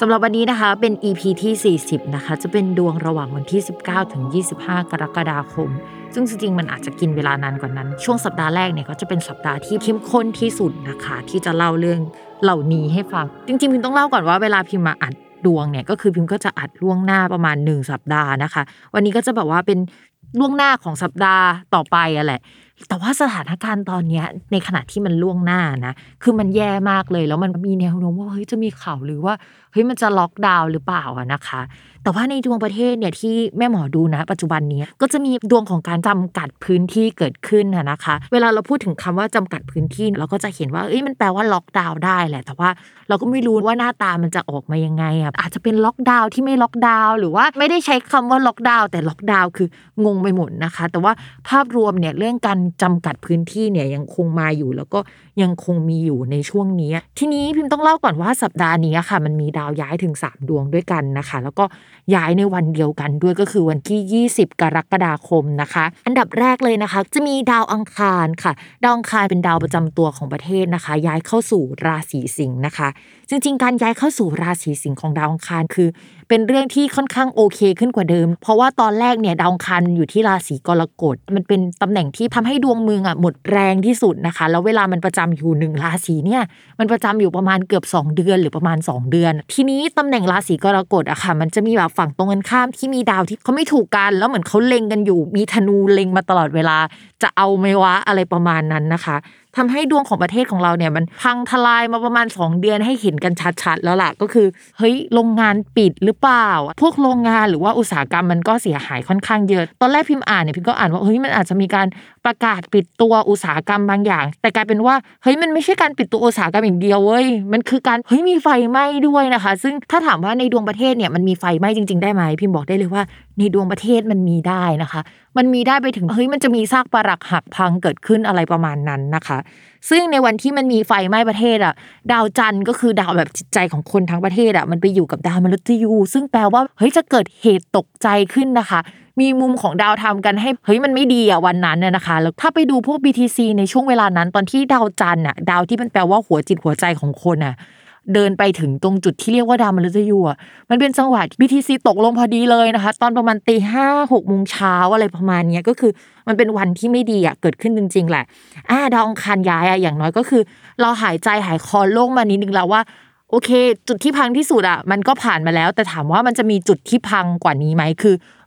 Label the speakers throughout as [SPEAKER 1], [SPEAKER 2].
[SPEAKER 1] สำหรับวันนี้นะคะเป็น EP ที่ 40 นะคะ จะเป็นดวงระหว่างวันที่ 19 ถึง 25 กรกฎาคม ซึ่งจริงๆ มันอาจจะกินเวลานานกว่านั้น ช่วงสัปดาห์แรกเนี่ยก็จะเป็นสัปดาห์ที่เข้มข้นที่สุดนะคะ ที่จะเล่าเรื่องเหล่านี้ให้ฟัง จริงๆ พิมต้องเล่าก่อนว่าเวลาพิมมาอัดดวงเนี่ยก็คือพิมก็จะอัดล่วงหน้าประมาณ 1 สัปดาห์นะคะ วันนี้ก็จะแบบว่าเป็นล่วงหน้าของสัปดาห์ต่อไปอะแหละแต่ว่าสถานการณ์ตอนนี้ในขณะที่มันล่วงหน้านะ คือมันแย่มากเลย แล้วมันมีแนวโน้มว่าเฮ้ยจะมีข่าวหรือว่า ฮ้ยมันจะล็อกดาวน์หรือเปล่าอะนะคะ แต่ว่าในดวงประเทศเนี่ยที่แม่หมอดูนะ ปัจจุบันนี้ก็จะมีดวงของการจำกัดพื้นที่เกิดขึ้นนะคะ เวลาเราพูดถึงคำว่าจำกัดพื้นที่เราก็จะเห็นว่าเอ้ยมันแปลว่าล็อกดาวน์ได้แหละ แต่ว่าเราก็ไม่รู้ว่าหน้าตามันจะออกมายังไงอะอาจจะเป็นล็อกดาวน์ที่ไม่ล็อกดาวน์หรือว่าไม่ได้ใช้คำว่าล็อกดาวน์แต่ล็อกดาวน์คืองงไปหมดนะคะ แต่ว่าภาพรวมเนี่ยเรื่องการจำกัดพื้นที่เนี่ยยังคงมาอยู่ แล้วก็ยังคงมีอยู่ในช่วงนี้ ทีนี้พิมพ์ต้องเล่าก่อนว่าสัปดาห์นี้ค่ะ มันมีดาวย้ายถึง 3 ดวงด้วยกันนะคะ แล้วก็ย้ายในวันเดียวกันด้วยก็คือวันที่ 20 กรกฎาคมนะคะ อันดับแรกเลยนะคะ จะมีดาวอังคารค่ะ ดาวอังคารเป็นดาวประจำตัวของประเทศนะคะ ย้ายเข้าสู่ราศีสิงห์นะคะ จริงๆ การย้ายเข้าสู่ราศีสิงห์ของดาวอังคารคือ เป็นเรื่องที่ค่อนข้างโอเคขึ้นกว่าเดิม เพราะว่าตอนแรกเนี่ยดาวอังคารอยู่ที่ราศีกรกฎมันเป็นตำแหน่งที่ทำให้ดวงเมืองอะหมดแรงที่สุดนะคะ แล้วเวลามันประจำอยู่หนึ่งราศีเนี่ยมันประจำอยู่ประมาณเกือบ 2 เดือนหรือประมาณ 2 เดือน ทีนี้ตำแหน่งราศีกรกฎอะค่ะ มันจะมีแบบฝั่งตรงกันข้ามที่มีดาวที่เขาไม่ถูกกันแล้วเหมือนเขาเล็งกันอยู่ มีธนูเล็งมาตลอดเวลา จะเอาไหมวะอะไรประมาณนั้นนะคะ ทำให้ดวงของประเทศของเราเนี่ยมันพังทลายมาประมาณ 2 เดือนให้เห็นกันชัดๆ แล้วล่ะก็คือเฮ้ยโรงงานปิดหรือเปล่า พวกโรงงานหรือว่าอุตสาหกรรมมันก็เสียหายค่อนข้างเยอะ ตอนแรกพิมพ์อ่านเนี่ยพิมก็อ่านว่าเฮ้ยมันอาจจะมีการประกาศปิดตัวอุตสาหกรรมบางอย่าง แต่กลายเป็นว่าเฮ้ยมันไม่ใช่การปิดตัวอุตสาหกรรมอย่างเดียวเว้ยมันคือการเฮ้ยมีไฟไหม้ด้วยนะคะ ซึ่งถ้าถามว่าในดวงประเทศเนี่ยมันมีไฟไหม้จริง ๆได้ไหมพิมบอกได้เลยว่าในดวงประเทศมันมีได้นะคะมันมีได้ไปถึงเฮ้ยมันจะมีซากปรักหักพังเกิดขึ้นอะไรประมาณนั้นนะคะ ซึ่งในวันที่มันมีไฟไหม้ประเทศอะ ดาวจันทร์ก็คือดาวแบบจิตใจของคนทั้งประเทศอะมันไปอยู่กับดาวมฤตยู ซึ่งแปลว่าเฮ้ยจะเกิดเหตุตกใจขึ้นนะคะ มีมุมของดาวทำกันให้เฮ้ยมันไม่ดีอะวันนั้นน่ยนะคะแล้วถ้าไปดูพวก BTC ในช่วงเวลานั้น ตอนที่ดาวจันทร์อะดาวที่มันแปลว่าหัวจิตหัวใจของคนอะ เดินไปถึงตรงจุดที่เรียกว่าดาวมฤตยูอะมันเป็นจังหวะ BTC ตกลงพอดีเลยนะคะ ตอนประมาณตีห้าหกโมงเช้าอะไรประมาณนี้ก็คือมันเป็นวันที่ไม่ดีอะเกิดขึ้นจริง ๆ แหละอ่าดาวองคารย้ายอะอย่างน้อยก็คือ เราหายใจหายคอโล่งมานิดนึงแล้วว่าโอเค จุดที่พังที่สุดอะมันก็ผ่านมาแล้ว แต่ถามว่ามันจะมีจุดที่พังกว่านี้ไหมคือ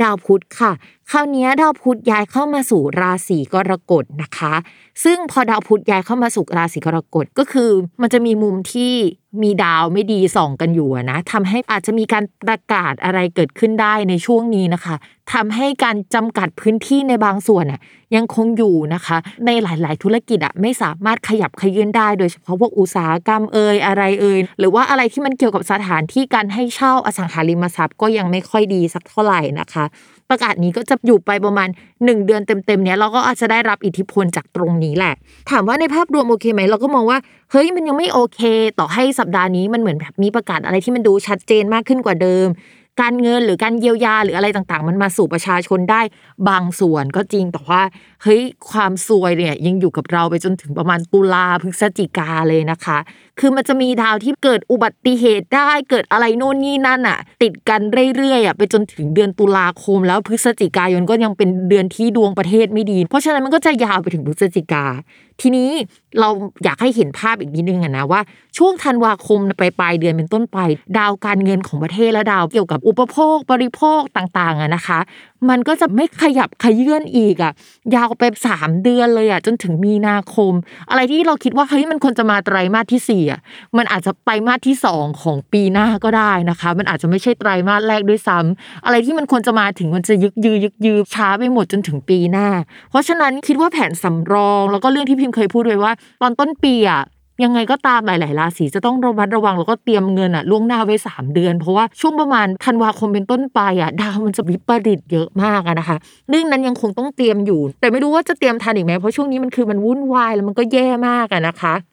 [SPEAKER 1] ดาวพุธค่ะ คราวนี้ดาวพุธย้ายเข้ามาสู่ราศีกรกฎนะคะซึ่งพอดาวพุธย้ายเข้ามาสู่ราศีกรกฎก็คือ มันจะมีมุมที่มีดาวไม่ดีส่องกันอยู่นะทำให้อาจจะมีการประกาศอะไรเกิดขึ้นได้ในช่วงนี้นะคะทำให้การจำกัดพื้นที่ในบางส่วนอะยังคงอยู่นะคะ ในหลาย ๆ ธุรกิจอะไม่สามารถขยับขยื่นได้ โดยเฉพาะพวกอุตสาหกรรมเอ่ยอะไรเอ่ยหรือว่าอะไรที่มันเกี่ยวกับสถานที่การให้เช่าอสังหาริมทรัพย์ก็ยังไม่ค่อยดีสักเท่าไหร่นะคะ ประกาศนี้ก็จะอยู่ไปประมาณ 1 เดือนเต็มๆเนี้ยเราก็อาจจะได้รับอิทธิพลจากตรงนี้แหละ ถามว่าในภาพรวมโอเคไหมเราก็มองว่าเฮ้ยมันยังไม่โอเค ต่อให้สัปดาห์นี้มันเหมือนแบบมีประกาศอะไรที่มันดูชัดเจนมากขึ้นกว่าเดิม การเงินหรือการเยียวยาหรืออะไรต่างๆ มันมาสู่ประชาชนได้บางส่วนก็จริงแต่ว่าเฮ้ยความซวยเนี่ยยังอยู่กับเราไปจนถึงประมาณตุลาพฤศจิกาเลยนะคะคือมันจะมีดาวที่เกิดอุบัติเหตุได้เกิดอะไรโน่นนี่นั่นอะ ติดกันเรื่อยๆอะไปจนถึงเดือนตุลาคม แล้วพฤศจิกายนก็ยังเป็นเดือนที่ดวงประเทศไม่ดี เพราะฉะนั้นมันก็จะยาวไปถึงพฤศจิกา ทีนี้เราอยากให้เห็นภาพอีกนิดนึงอะนะว่า ช่วงธันวาคมไปปลายเดือนเป็นต้นไป ดาวการเงินของประเทศและดาวเกี่ยวกับอุปโภคบริโภคต่างๆอะนะคะ มันก็จะไม่ขยับขยื่นอีกอะยาวไปสามเดือนเลยอะจนถึงมีนาคม อะไรที่เราคิดว่าเฮ้ยมันควรจะมาไตรมาสที่สี่อะมันอาจจะไปมาสที่สองของปีหน้าก็ได้นะคะ มันอาจจะไม่ใช่ไตรมาสแรกด้วยซ้ำอะไรที่มันควรจะมาถึงมันจะยึกยือยึกยือช้าไปหมดจนถึงปีหน้า เพราะฉะนั้นคิดว่าแผนสำรอง แล้วก็เรื่องที่พิมพ์เคยพูดไว้ว่า ตอนต้นปีอะ ยังไงก็ตามหลาย ๆ ราศีจะต้องระมัดระวังแล้วก็เตรียมเงินอะล่วงหน้าไว้ 3 เดือน เพราะว่าช่วงประมาณธันวาคมเป็นต้นไปอะดาวมันจะวิปริตเยอะมากอะนะคะ เรื่องนั้นยังคงต้องเตรียมอยู่ แต่ไม่รู้ว่าจะเตรียมทันอีกไหมเพราะช่วงนี้มันคือมันวุ่นวายแล้วมันก็แย่มากอะนะคะ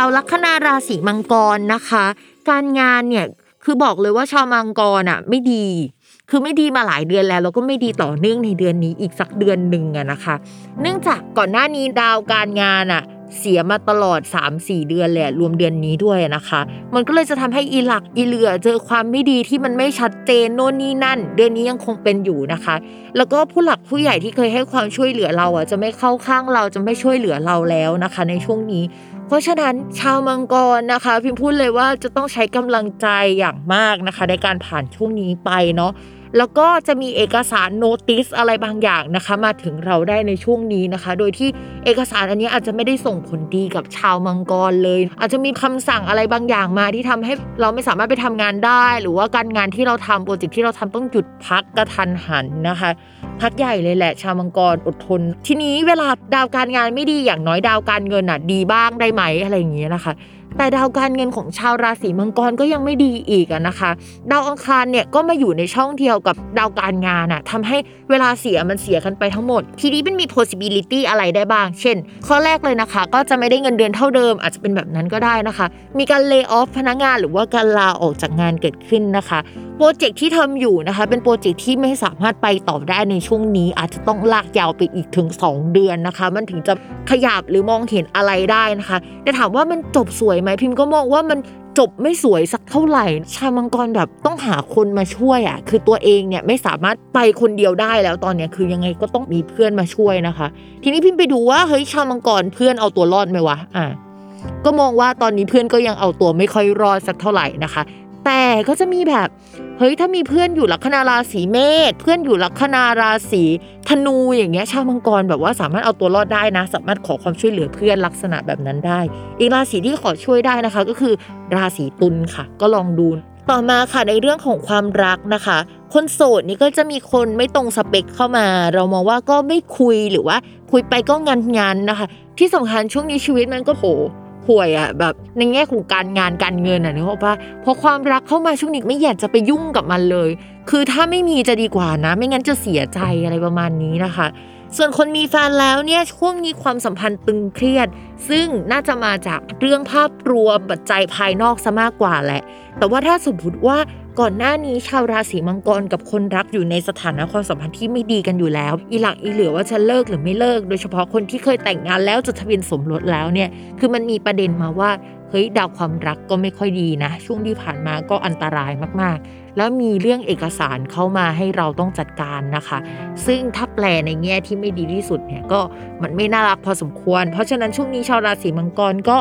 [SPEAKER 1] าวลัคนาราศีมังกรนะคะ การงานเนี่ยคือบอกเลยว่าชาวมังกรอะ ไม่ดี คือไม่ดีมาหลายเดือนแล้วแล้วก็ไม่ดีต่อเนื่องในเดือนนี้อีกสักเดือนหนึ่งอะนะคะ เนื่องจากก่อนหน้านี้ดาวการงานอะเสียมาตลอด 3-4 เดือนเละรวมเดือนนี้ด้วยนะคะ มันก็เลยจะทำให้อีหลักอีเหลือเจอความไม่ดีที่มันไม่ชัดเจนโน่นนี่นั่น เดือนนี้ยังคงเป็นอยู่นะคะ แล้วก็ผู้หลักผู้ใหญ่ที่เคยให้ความช่วยเหลือเราอะจะไม่เข้าข้างเราจะไม่ช่วยเหลือเราแล้วนะคะ ในช่วงนี้ เพราะฉะนั้นชาวมังกรนะคะ พิมพูดเลยว่าจะต้องใช้กำลังใจอย่างมากนะคะ ในการผ่านช่วงนี้ไปเนาะแล้วก็จะมีเอกสารโนติสอะไรบางอย่างนะคะ มาถึงเราได้ในช่วงนี้นะคะ โดยที่เอกสารอันนี้อาจจะไม่ได้ส่งผลดีกับชาวมังกรเลย อาจจะมีคำสั่งอะไรบางอย่างมาที่ทำให้เราไม่สามารถไปทำงานได้ หรือว่าการงานที่เราทำโปรเจกต์ที่เราทำต้องหยุดพักกระทันหันนะคะ พักใหญ่เลยแหละ ชาวมังกรอดทน ทีนี้เวลาดาวการงานไม่ดีอย่างน้อยดาวการเงินอะ ดีบ้างได้ไหมอะไรอย่างเงี้ยนะคะ แต่ดาวการเงินของชาวราศีมังกรก็ยังไม่ดีอีกนะคะ ดาวอังคารเนี่ยก็มาอยู่ในช่องเดียวกับดาวการงานอะทำให้เวลาเสียมันเสียกันไปทั้งหมด ทีนี้มันมี possibility อะไรได้บ้าง เช่น ข้อแรกเลยนะคะ ก็จะไม่ได้เงินเดือนเท่าเดิม อาจจะเป็นแบบนั้นก็ได้นะคะ มีการ lay off พนักงานหรือว่าการลาออกจากงานเกิดขึ้นนะคะโปรเจกต์ที่ทำอยู่นะคะ เป็นโปรเจกต์ที่ไม่สามารถไปต่อได้ในช่วงนี้ อาจจะต้องลากยาวไปอีกถึง 2 เดือนนะคะ มันถึงจะขยับหรือมองเห็นอะไรได้นะคะแต่ถามว่ามันจบสวยไหมพิมพ์ก็มองว่ามันจบไม่สวยสักเท่าไหร่ ชามังกรแบบต้องหาคนมาช่วยอะ คือตัวเองเนี่ยไม่สามารถไปคนเดียวได้แล้วตอนเนี้ยคือยังไงก็ต้องมีเพื่อนมาช่วยนะคะ ทีนี้พิมพ์ไปดูว่าเฮ้ยชามังกรเพื่อนเอาตัวรอดไหมวะอะก็มองว่าตอนนี้เพื่อนก็ยังเอาตัวไม่ค่อยรอดสักเท่าไหร่นะคะ แต่ก็จะมีแบบเฮ้ยถ้ามีเพื่อนอยู่ลัคนาราศีเมษเพื่อนอยู่ลัคนาราศีธนูอย่างเงี้ยชาวมังกรแบบว่าสามารถเอาตัวรอดได้นะ สามารถขอความช่วยเหลือเพื่อนลักษณะแบบนั้นได้ อีกราศีที่ขอช่วยได้นะคะ ก็คือราศีตุลค่ะ ก็ลองดูต่อมาค่ะในเรื่องของความรักนะคะ คนโสดนี่ก็จะมีคนไม่ตรงสเปคเข้ามา เรามองว่าก็ไม่คุยหรือว่า คุยไปก็งานงานนะคะ ที่สำคัญช่วงนี้ชีวิตมันก็โห ป่วยอะแบบในแง่ของการงานการเงินอะนึกออกปะพอความรักเข้ามาช่วงนี้ไม่อยากจะไปยุ่งกับมันเลย คือถ้าไม่มีจะดีกว่านะ ไม่งั้นจะเสียใจอะไรประมาณนี้นะคะ ส่วนคนมีแฟนแล้วเนี่ยช่วงนี้ความสัมพันธ์ตึงเครียด ซึ่งน่าจะมาจากเรื่องภาพรวมปัจจัยภายนอกซะมากกว่าแหละ แต่ว่าถ้าสมมติว่า ก่อนหน้านี้ชาวราศีมังกรกับคนรักอยู่ในสถานะความสัมพันธ์ที่ไม่ดีกันอยู่แล้ว อีหลักอีเหลือว่าจะเลิกหรือไม่เลิก โดยเฉพาะคนที่เคยแต่งงานแล้วจดทะเบียนสมรสแล้วเนี่ย คือมันมีประเด็นมาว่าเฮ้ยดาวความรักก็ไม่ค่อยดีนะ ช่วงที่ผ่านมาก็อันตรายมากๆ แล้วมีเรื่องเอกสารเข้ามาให้เราต้องจัดการนะคะ ซึ่งถ้าแปลในแง่ที่ไม่ดีที่สุดเนี่ยก็มันไม่น่ารักพอสมควร เพราะฉะนั้นช่วงนี้ชาวราศีมังกรก็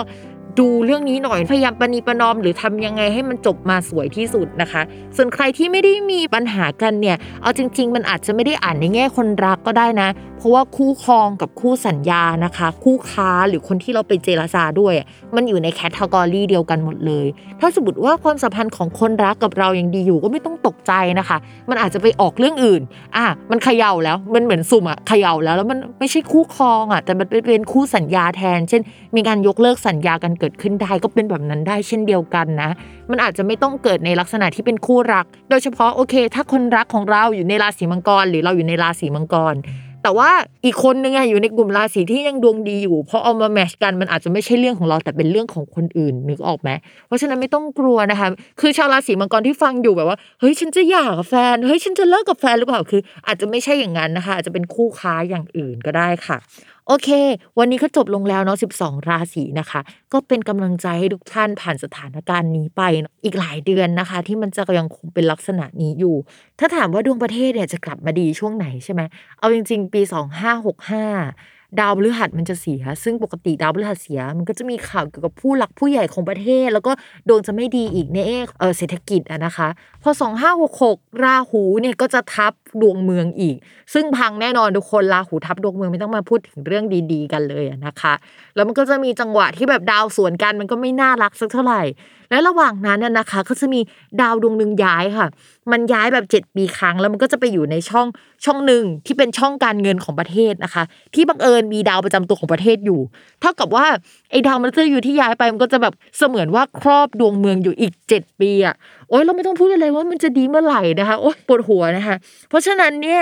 [SPEAKER 1] ดูเรื่องนี้หน่อยพยายามปณีประนอม หรือทำยังไงให้มันจบมาสวยที่สุดนะคะ ส่วนใครที่ไม่ได้มีปัญหากันเนี่ยเอาจริง ๆ มันอาจจะไม่ได้อ่านในแง่คนรักก็ได้นะเพราะว่าคู่ครองกับคู่สัญญานะคะ คู่ค้าหรือคนที่เราไปเจรจาด้วย มันอยู่ในแคตตากรีเดียวกันหมดเลย ถ้าสมมติว่าความสัมพันธ์ของคนรักกับเรายังดีอยู่ก็ไม่ต้องตกใจนะคะ มันอาจจะไปออกเรื่องอื่น อะมันเขย่าแล้วมันเหมือนสุ่มอะเขย่าแล้วแล้วมันไม่ใช่คู่ครองอะแต่มันเป็นคู่สัญญาแทน เช่น มีการยกเลิกสัญญากันเกิดขึ้นได้ก็เป็นแบบนั้นได้เช่นเดียวกันนะ มันอาจจะไม่ต้องเกิดในลักษณะที่เป็นคู่รัก โดยเฉพาะโอเค ถ้าคนรักของเราอยู่ในราศีมังกร หรือเราอยู่ในราศีมังกร แต่ว่าอีกคนนึงอะอยู่ในกลุ่มราศีที่ยังดวงดีอยู่พอเอามาแมชกันมันอาจจะไม่ใช่เรื่องของเราแต่เป็นเรื่องของคนอื่นนึกออกไหมเพราะฉะนั้นไม่ต้องกลัวนะคะ คือชาวราศีมังกรที่ฟังอยู่แบบว่าเฮ้ยฉันจะหย่ากับแฟนเฮ้ยฉันจะเลิกกับแฟนหรือเปล่าคือ อาจจะไม่ใช่อย่างนั้นนะคะ อาจจะเป็นคู่ค้าอย่างอื่นก็ได้ค่ะ โอเค วันนี้ก็จบลงแล้วเนาะ 12 ราศีนะคะ ก็เป็นกำลังใจให้ทุกท่านผ่านสถานการณ์นี้ไป อีกหลายเดือนนะคะ ที่มันจะยังคงเป็นลักษณะนี้อยู่ ถ้าถามว่าดวงประเทศเนี่ยจะกลับมาดีช่วงไหนใช่ไหม เอาจริง ๆ ปี 2565 ดาวพฤหัสมันจะเสีย ซึ่งปกติดาวพฤหัสเสีย มันก็จะมีข่าวเกี่ยวกับผู้หลักผู้ใหญ่ของประเทศ แล้วก็ดวงจะไม่ดีอีกในเออเศรษฐกิจอะนะคะ พอ 2566 ราหูเนี่ยก็จะทับดวงเมืองอีก ซึ่งพังแน่นอนทุกคนราหูทับดวงเมืองไม่ต้องมาพูดถึงเรื่องดี ๆ กันเลยอะนะคะ แล้วมันก็จะมีจังหวะที่แบบดาวสวนกันมันก็ไม่น่ารักสักเท่าไหร่ และระหว่างนั้นน่ะนะคะ ก็จะมีดาวดวงหนึ่งย้ายค่ะ มันย้ายแบบ7ปีครั้งแล้วมันก็จะไปอยู่ในช่องช่องหนึ่งที่เป็นช่องการเงินของประเทศนะคะ ที่บังเอิญมีดาวประจำตัวของประเทศอยู่ เท่ากับว่าไอ้ดาวมันจะอยู่ที่ย้ายไปมันก็จะแบบเสมือนว่าครอบดวงเมืองอยู่อีกเจ็ดปีอะโอ๊ยเราไม่ต้องพูดอะไรว่ามันจะดีเมื่อไหร่นะคะโอ๊ยปวดหัวนะคะ เพราะฉะนั้นเนี่ย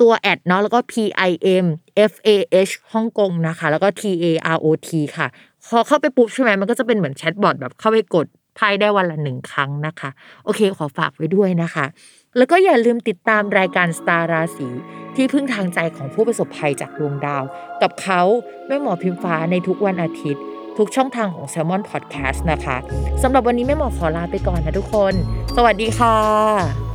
[SPEAKER 1] ตัว add เนาะแล้วก็ p i m F A H ฮ่องกงนะคะ แล้วก็ T A R O T ค่ะพอเข้าไปปุ๊บใช่ไหมมันก็จะเป็นเหมือน chatbot แบบเข้าไปกดไพ่ได้วันละหนึ่งครั้งนะคะ โอเคขอฝากไว้ด้วยนะคะ แล้วก็อย่าลืมติดตามรายการสตาร์ราศีที่พึ่งทางใจของผู้ประสบภัยจากดวงดาว กับเขาแม่หมอพิมฟ้าในทุกวันอาทิตย์ ทุกช่องทางของ Salmon Podcast นะคะสำหรับวันนี้แม่หมอขอลาไปก่อนนะทุกคน สวัสดีค่ะ